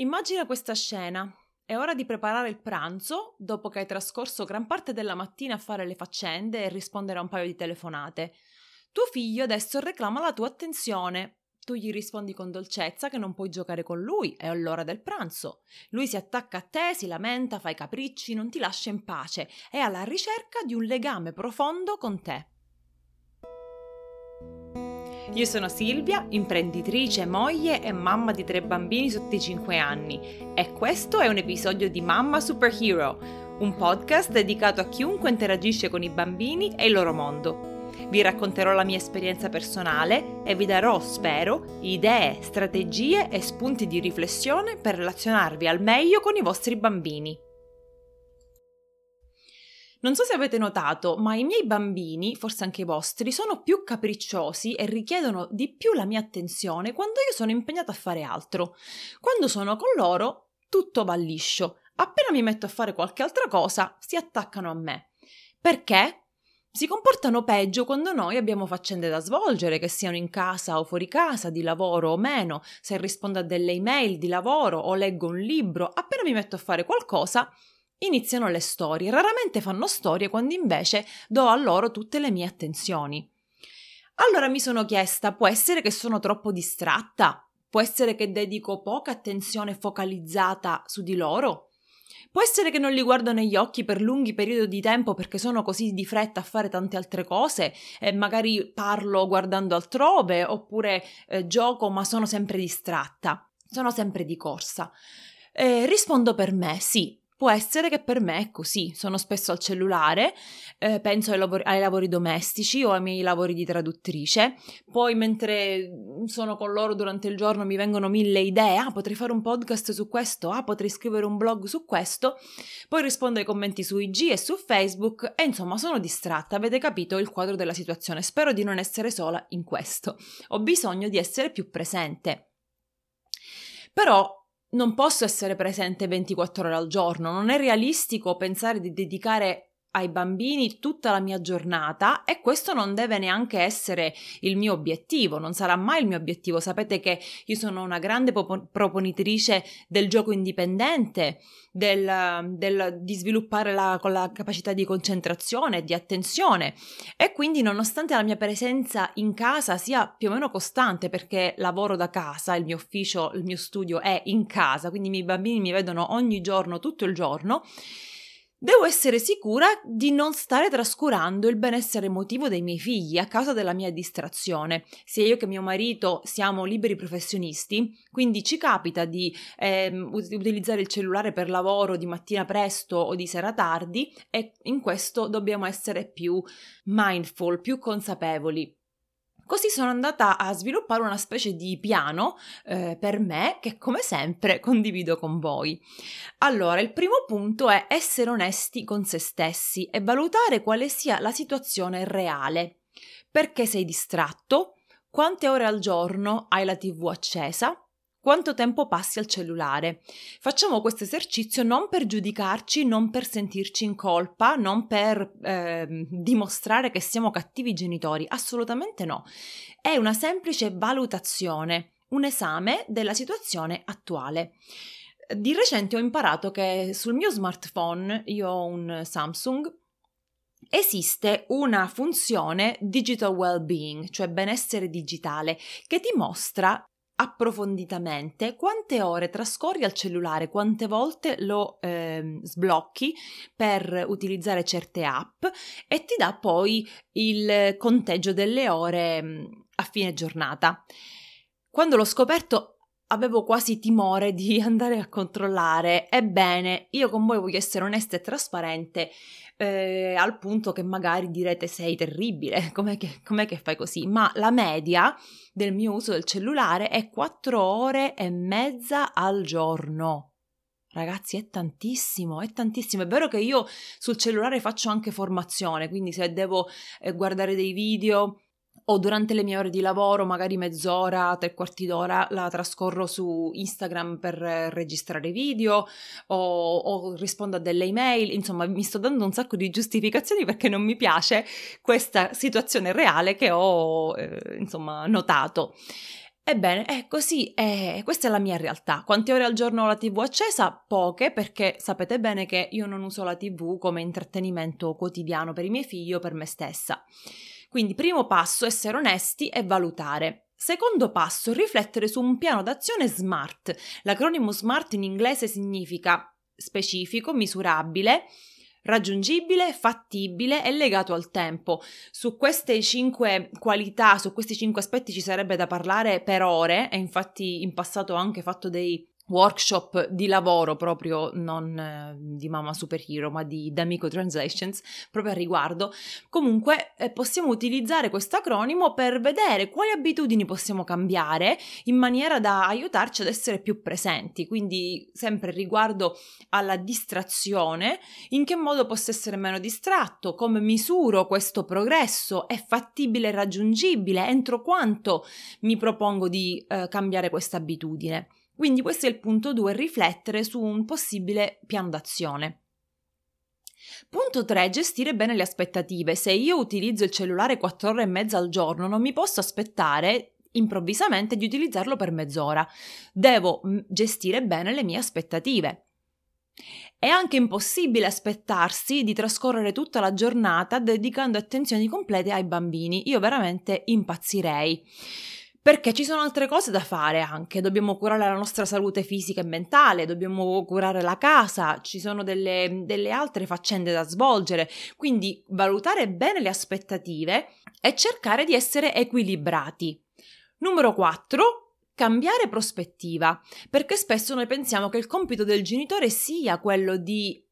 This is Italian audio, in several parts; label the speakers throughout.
Speaker 1: Immagina questa scena. È ora di preparare il pranzo, dopo che hai trascorso gran parte della mattina a fare le faccende e rispondere a un paio di telefonate. Tuo figlio adesso reclama la tua attenzione. Tu gli rispondi con dolcezza che non puoi giocare con lui, è l'ora del pranzo. Lui si attacca a te, si lamenta, fa i capricci, non ti lascia in pace, è alla ricerca di un legame profondo con te. Io sono Silvia, imprenditrice, moglie e mamma di tre bambini sotto i 5 anni e questo è un episodio di Mamma Superhero, un podcast dedicato a chiunque interagisce con i bambini e il loro mondo. Vi racconterò la mia esperienza personale e vi darò, spero, idee, strategie e spunti di riflessione per relazionarvi al meglio con i vostri bambini. Non so se avete notato, ma i miei bambini, forse anche i vostri, sono più capricciosi e richiedono di più la mia attenzione quando io sono impegnata a fare altro. Quando sono con loro, tutto va liscio. Appena mi metto a fare qualche altra cosa, si attaccano a me. Perché? Si comportano peggio quando noi abbiamo faccende da svolgere, che siano in casa o fuori casa, di lavoro o meno, se rispondo a delle email di lavoro o leggo un libro, appena mi metto a fare qualcosa, iniziano le storie, raramente fanno storie quando invece do a loro tutte le mie attenzioni. Allora mi sono chiesta, può essere che sono troppo distratta? Può essere che dedico poca attenzione focalizzata su di loro? Può essere che non li guardo negli occhi per lunghi periodi di tempo perché sono così di fretta a fare tante altre cose e magari parlo guardando altrove oppure eh, gioco ma sono sempre distratta, sono sempre di corsa. Eh, rispondo per me, sì, Può essere che per me è così, sono spesso al cellulare, eh, penso ai lavori, ai lavori, domestici o ai miei lavori di traduttrice, poi mentre sono con loro durante il giorno mi vengono mille idee, ah potrei fare un podcast su questo, ah potrei scrivere un blog su questo, poi rispondo ai commenti su IG e su Facebook e insomma sono distratta, avete capito il quadro della situazione, spero di non essere sola in questo, ho bisogno di essere più presente. Però non posso essere presente 24 ore al giorno, non è realistico pensare di dedicare ai bambini tutta la mia giornata e questo non deve neanche essere il mio obiettivo, non sarà mai il mio obiettivo. Sapete che io sono una grande proponitrice del gioco indipendente, del, del, di sviluppare la, con la capacità di concentrazione, di attenzione e quindi nonostante la mia presenza in casa sia più o meno costante perché lavoro da casa, il mio ufficio, il mio studio è in casa, quindi i miei bambini mi vedono ogni giorno, tutto il giorno, Devo essere sicura di non stare trascurando il benessere emotivo dei miei figli a causa della mia distrazione. Sia io che mio marito siamo liberi professionisti, quindi ci capita di eh, utilizzare il cellulare per lavoro di mattina presto o di sera tardi e in questo dobbiamo essere più mindful, più consapevoli. Così sono andata a sviluppare una specie di piano eh, per me che come sempre condivido con voi. Allora, il primo punto è essere onesti con se stessi e valutare quale sia la situazione reale. Perché sei distratto? Quante ore al giorno hai la TV accesa? Quanto tempo passi al cellulare. Facciamo questo esercizio non per giudicarci, non per sentirci in colpa, non per eh, dimostrare che siamo cattivi genitori, assolutamente no. È una semplice valutazione, un esame della situazione attuale. Di recente ho imparato che sul mio smartphone, io ho un Samsung, esiste una funzione digital well-being, cioè benessere digitale, che ti mostra approfonditamente quante ore trascorri al cellulare, quante volte lo eh, sblocchi per utilizzare certe app e ti dà poi il conteggio delle ore mm, a fine giornata. Quando l'ho scoperto avevo quasi timore di andare a controllare. Ebbene, io con voi voglio essere onesta e trasparente eh, al punto che magari direte sei terribile, com'è che, com'è che fai così? Ma la media del mio uso del cellulare è 4 ore e mezza al giorno. Ragazzi, è tantissimo, è tantissimo. È vero che io sul cellulare faccio anche formazione, quindi se devo eh, guardare dei video o durante le mie ore di lavoro, magari mezz'ora, tre quarti d'ora, la trascorro su Instagram per registrare video o, o, rispondo a delle email, insomma mi sto dando un sacco di giustificazioni perché non mi piace questa situazione reale che ho eh, insomma notato. Ebbene, è così, eh, questa è la mia realtà. Quante ore al giorno ho la TV accesa? Poche, perché sapete bene che io non uso la TV come intrattenimento quotidiano per i miei figli o per me stessa. Quindi, primo passo, essere onesti e valutare. Secondo passo, riflettere su un piano d'azione SMART. L'acronimo SMART in inglese significa specifico, misurabile, raggiungibile, fattibile e legato al tempo. Su queste cinque qualità, su questi cinque aspetti ci sarebbe da parlare per ore e infatti in passato ho anche fatto dei workshop di lavoro proprio non eh, di Mama Superhero ma di D'Amico Translations proprio a riguardo. Comunque eh, possiamo utilizzare questo acronimo per vedere quali abitudini possiamo cambiare in maniera da aiutarci ad essere più presenti. Quindi sempre riguardo alla distrazione in che modo posso essere meno distratto come misuro questo progresso è fattibile e raggiungibile entro quanto mi propongo di eh, cambiare questa abitudine quindi questo è il punto 2, riflettere su un possibile piano d'azione. Punto 3. Gestire bene le aspettative. Se io utilizzo il cellulare 4 ore e mezza al giorno, non mi posso aspettare improvvisamente di utilizzarlo per mezz'ora. Devo mm, gestire bene le mie aspettative. È anche impossibile aspettarsi di trascorrere tutta la giornata dedicando attenzioni complete ai bambini. Io veramente impazzirei perché ci sono altre cose da fare anche, dobbiamo curare la nostra salute fisica e mentale, dobbiamo curare la casa, ci sono delle, delle altre faccende da svolgere, quindi valutare bene le aspettative e cercare di essere equilibrati. Numero 4 cambiare prospettiva, perché spesso noi pensiamo che il compito del genitore sia quello di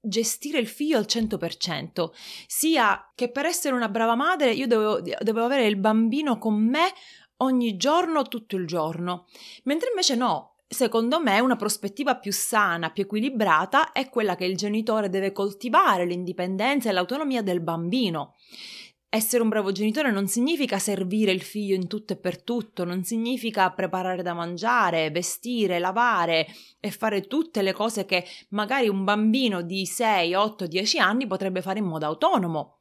Speaker 1: gestire il figlio al 100%, sia che per essere una brava madre io devo, devo avere il bambino con me ogni giorno, tutto il giorno. Mentre invece no, secondo me una prospettiva più sana, più equilibrata è quella che il genitore deve coltivare l'indipendenza e l'autonomia del bambino. Essere un bravo genitore non significa servire il figlio in tutto e per tutto, non significa preparare da mangiare, vestire, lavare e fare tutte le cose che magari un bambino di 6, 8, 10 anni potrebbe fare in modo autonomo.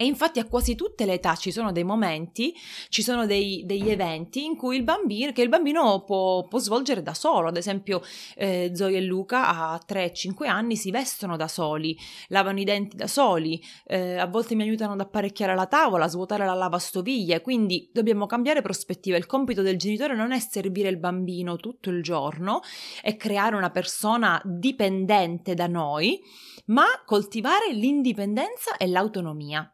Speaker 1: E infatti a quasi tutte le età ci sono dei momenti, ci sono dei, degli eventi in cui il bambino, che il bambino può, può svolgere da solo. Ad esempio, eh, Zoe e Luca a 3-5 anni si vestono da soli, lavano i denti da soli, eh, a volte mi aiutano ad apparecchiare la tavola, a svuotare la lavastoviglie. Quindi dobbiamo cambiare prospettiva. Il compito del genitore non è servire il bambino tutto il giorno e creare una persona dipendente da noi, ma coltivare l'indipendenza e l'autonomia.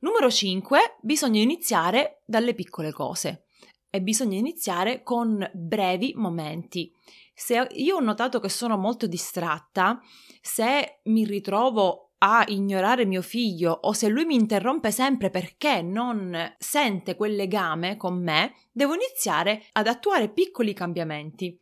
Speaker 1: Numero 5. Bisogna iniziare dalle piccole cose e bisogna iniziare con brevi momenti. Se io ho notato che sono molto distratta, se mi ritrovo a ignorare mio figlio o se lui mi interrompe sempre perché non sente quel legame con me, devo iniziare ad attuare piccoli cambiamenti.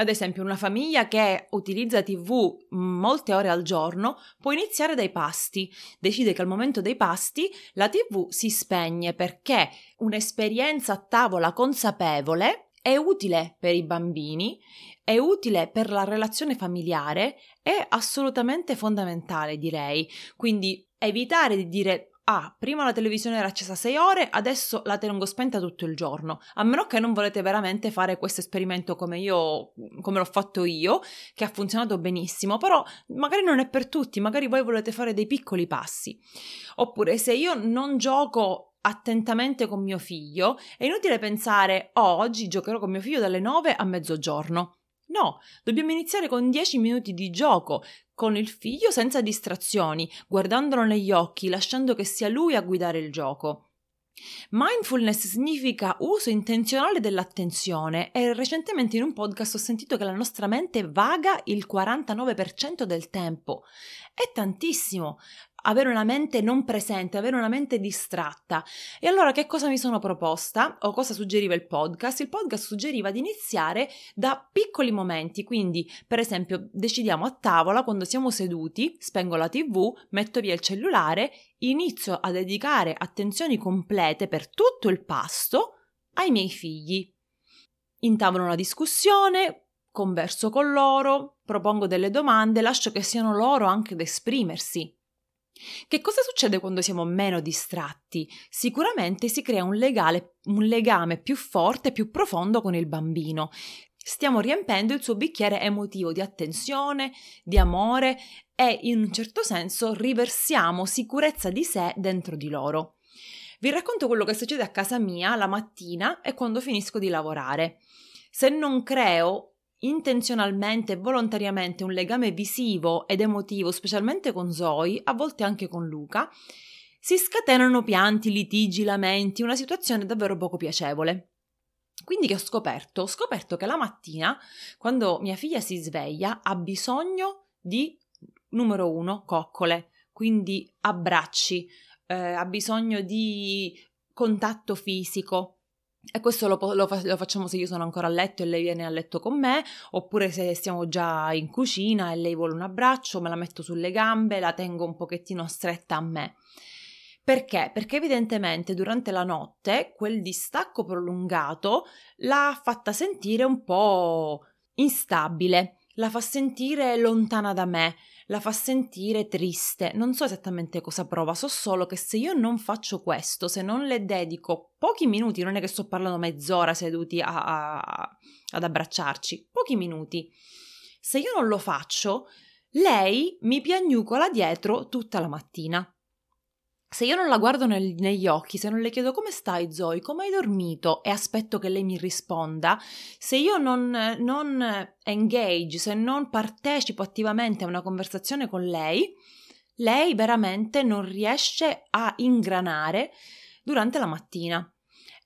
Speaker 1: Ad esempio, una famiglia che utilizza TV molte ore al giorno può iniziare dai pasti. Decide che al momento dei pasti la TV si spegne perché un'esperienza a tavola consapevole è utile per i bambini, è utile per la relazione familiare, è assolutamente fondamentale, direi. Quindi evitare di dire ah, prima la televisione era accesa 6 ore, adesso la tengo spenta tutto il giorno. A meno che non volete veramente fare questo esperimento come io, come l'ho fatto io, che ha funzionato benissimo, però magari non è per tutti, magari voi volete fare dei piccoli passi. Oppure se io non gioco attentamente con mio figlio, è inutile pensare, oh, oggi giocherò con mio figlio dalle 9 a mezzogiorno. No, dobbiamo iniziare con 10 minuti di gioco, con il figlio senza distrazioni, guardandolo negli occhi, lasciando che sia lui a guidare il gioco. Mindfulness significa uso intenzionale dell'attenzione e recentemente in un podcast ho sentito che la nostra mente vaga il 49% del tempo. È tantissimo avere una mente non presente, avere una mente distratta. E allora che cosa mi sono proposta o cosa suggeriva il podcast? Il podcast suggeriva di iniziare da piccoli momenti, quindi per esempio decidiamo a tavola quando siamo seduti, spengo la tv, metto via il cellulare, inizio a dedicare attenzioni complete per tutto il pasto ai miei figli. Intavolo una discussione, converso con loro, propongo delle domande, lascio che siano loro anche ad esprimersi. Che cosa succede quando siamo meno distratti? Sicuramente si crea un, legale, un legame più forte, più profondo con il bambino. Stiamo riempendo il suo bicchiere emotivo di attenzione, di amore e in un certo senso riversiamo sicurezza di sé dentro di loro. Vi racconto quello che succede a casa mia la mattina e quando finisco di lavorare. Se non creo intenzionalmente e volontariamente un legame visivo ed emotivo, specialmente con Zoe, a volte anche con Luca, si scatenano pianti, litigi, lamenti, una situazione davvero poco piacevole. Quindi che ho scoperto? Ho scoperto che la mattina, quando mia figlia si sveglia, ha bisogno di, numero uno, coccole, quindi abbracci, eh, ha bisogno di contatto fisico, e questo lo, lo, lo, facciamo se io sono ancora a letto e lei viene a letto con me, oppure se stiamo già in cucina e lei vuole un abbraccio, me la metto sulle gambe, la tengo un pochettino stretta a me. Perché? Perché evidentemente durante la notte quel distacco prolungato l'ha fatta sentire un po' instabile, la fa sentire lontana da me, la fa sentire triste. Non so esattamente cosa prova, so solo che se io non faccio questo, se non le dedico pochi minuti, non è che sto parlando mezz'ora seduti a, a, ad abbracciarci, pochi minuti. Se io non lo faccio, lei mi piagnucola dietro tutta la mattina. Se io non la guardo nel, negli occhi, se non le chiedo come stai Zoe, come hai dormito e aspetto che lei mi risponda, se io non, non engage, se non partecipo attivamente a una conversazione con lei, lei veramente non riesce a ingranare durante la mattina.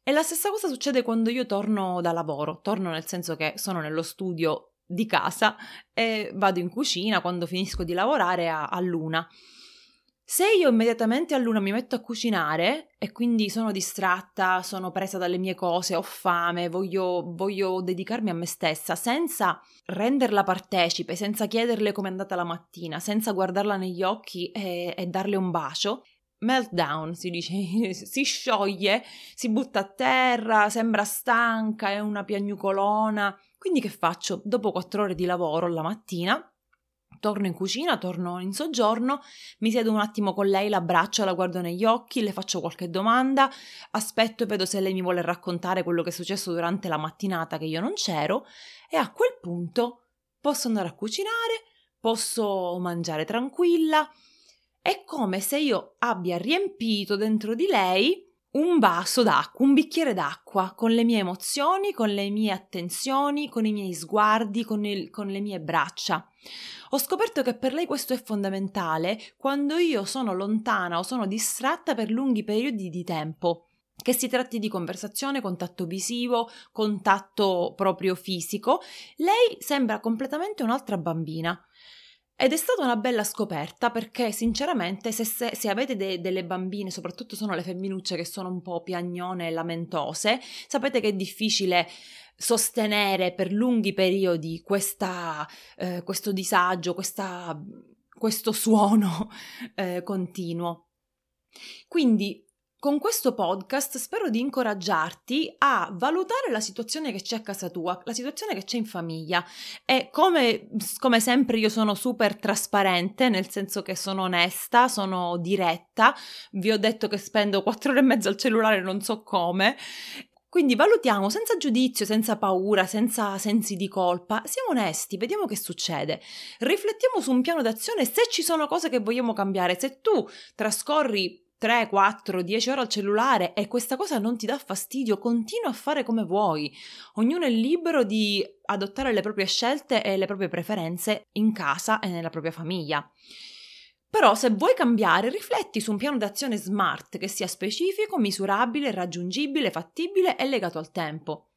Speaker 1: E la stessa cosa succede quando io torno da lavoro, torno nel senso che sono nello studio di casa e vado in cucina quando finisco di lavorare a, a luna. Se io immediatamente a luna mi metto a cucinare e quindi sono distratta, sono presa dalle mie cose, ho fame, voglio, voglio dedicarmi a me stessa, senza renderla partecipe, senza chiederle com'è andata la mattina, senza guardarla negli occhi e, e darle un bacio, meltdown, si dice, si scioglie, si butta a terra, sembra stanca, è una piagnucolona. Quindi che faccio? Dopo quattro ore di lavoro la mattina, torno in cucina, torno in soggiorno, mi siedo un attimo con lei, l'abbraccio, la guardo negli occhi, le faccio qualche domanda, aspetto e vedo se lei mi vuole raccontare quello che è successo durante la mattinata che io non c'ero e a quel punto posso andare a cucinare, posso mangiare tranquilla. È come se io abbia riempito dentro di lei un vaso d'acqua, un bicchiere d'acqua, con le mie emozioni, con le mie attenzioni, con i miei sguardi, con, il, con, le mie braccia. Ho scoperto che per lei questo è fondamentale quando io sono lontana o sono distratta per lunghi periodi di tempo. Che si tratti di conversazione, contatto visivo, contatto proprio fisico, lei sembra completamente un'altra bambina. Ed è stata una bella scoperta perché sinceramente se, se, se avete de, delle bambine, soprattutto sono le femminucce che sono un po' piagnone e lamentose, sapete che è difficile sostenere per lunghi periodi questa, eh, questo disagio, questa, questo suono eh, continuo. Quindi con questo podcast spero di incoraggiarti a valutare la situazione che c'è a casa tua, la situazione che c'è in famiglia e come, come, sempre io sono super trasparente, nel senso che sono onesta, sono diretta, vi ho detto che spendo quattro ore e mezza al cellulare non so come. Quindi valutiamo senza giudizio, senza paura, senza sensi di colpa, siamo onesti, vediamo che succede. Riflettiamo su un piano d'azione se ci sono cose che vogliamo cambiare, se tu trascorri 3, 4, 10 ore al cellulare e questa cosa non ti dà fastidio, continua a fare come vuoi. Ognuno è libero di adottare le proprie scelte e le proprie preferenze in casa e nella propria famiglia. Però se vuoi cambiare, rifletti su un piano d'azione smart che sia specifico, misurabile, raggiungibile, fattibile e legato al tempo.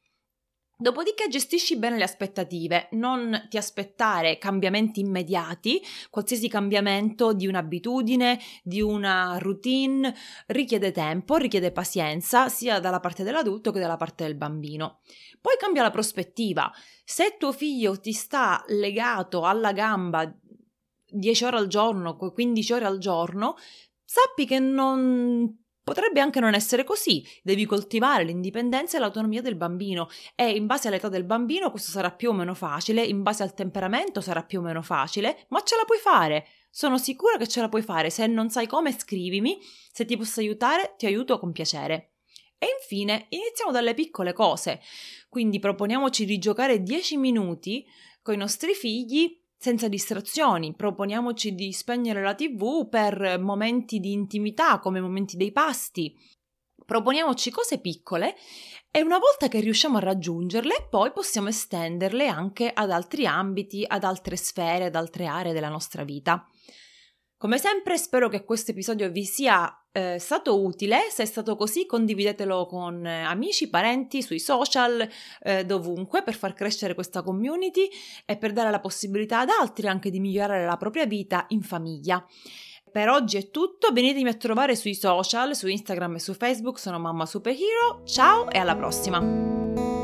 Speaker 1: Dopodiché gestisci bene le aspettative, non ti aspettare cambiamenti immediati, qualsiasi cambiamento di un'abitudine, di una routine richiede tempo, richiede pazienza sia dalla parte dell'adulto che dalla parte del bambino. Poi cambia la prospettiva. Se tuo figlio ti sta legato alla gamba 10 ore al giorno, 15 ore al giorno, sappi che non Potrebbe anche non essere così, devi coltivare l'indipendenza e l'autonomia del bambino. E in base all'età del bambino questo sarà più o meno facile, in base al temperamento sarà più o meno facile, ma ce la puoi fare. Sono sicura che ce la puoi fare, se non sai come scrivimi, se ti posso aiutare ti aiuto con piacere. E infine iniziamo dalle piccole cose, quindi proponiamoci di giocare 10 minuti con i nostri figli senza distrazioni, proponiamoci di spegnere la tv per momenti di intimità come momenti dei pasti, proponiamoci cose piccole e una volta che riusciamo a raggiungerle poi possiamo estenderle anche ad altri ambiti, ad altre sfere, ad altre aree della nostra vita. Come sempre spero che questo episodio vi sia eh, stato utile, se è stato così condividetelo con eh, amici, parenti, sui social, eh, dovunque per far crescere questa community e per dare la possibilità ad altri anche di migliorare la propria vita in famiglia. Per oggi è tutto, venitemi a trovare sui social, su Instagram e su Facebook, sono Mamma Superhero, ciao e alla prossima!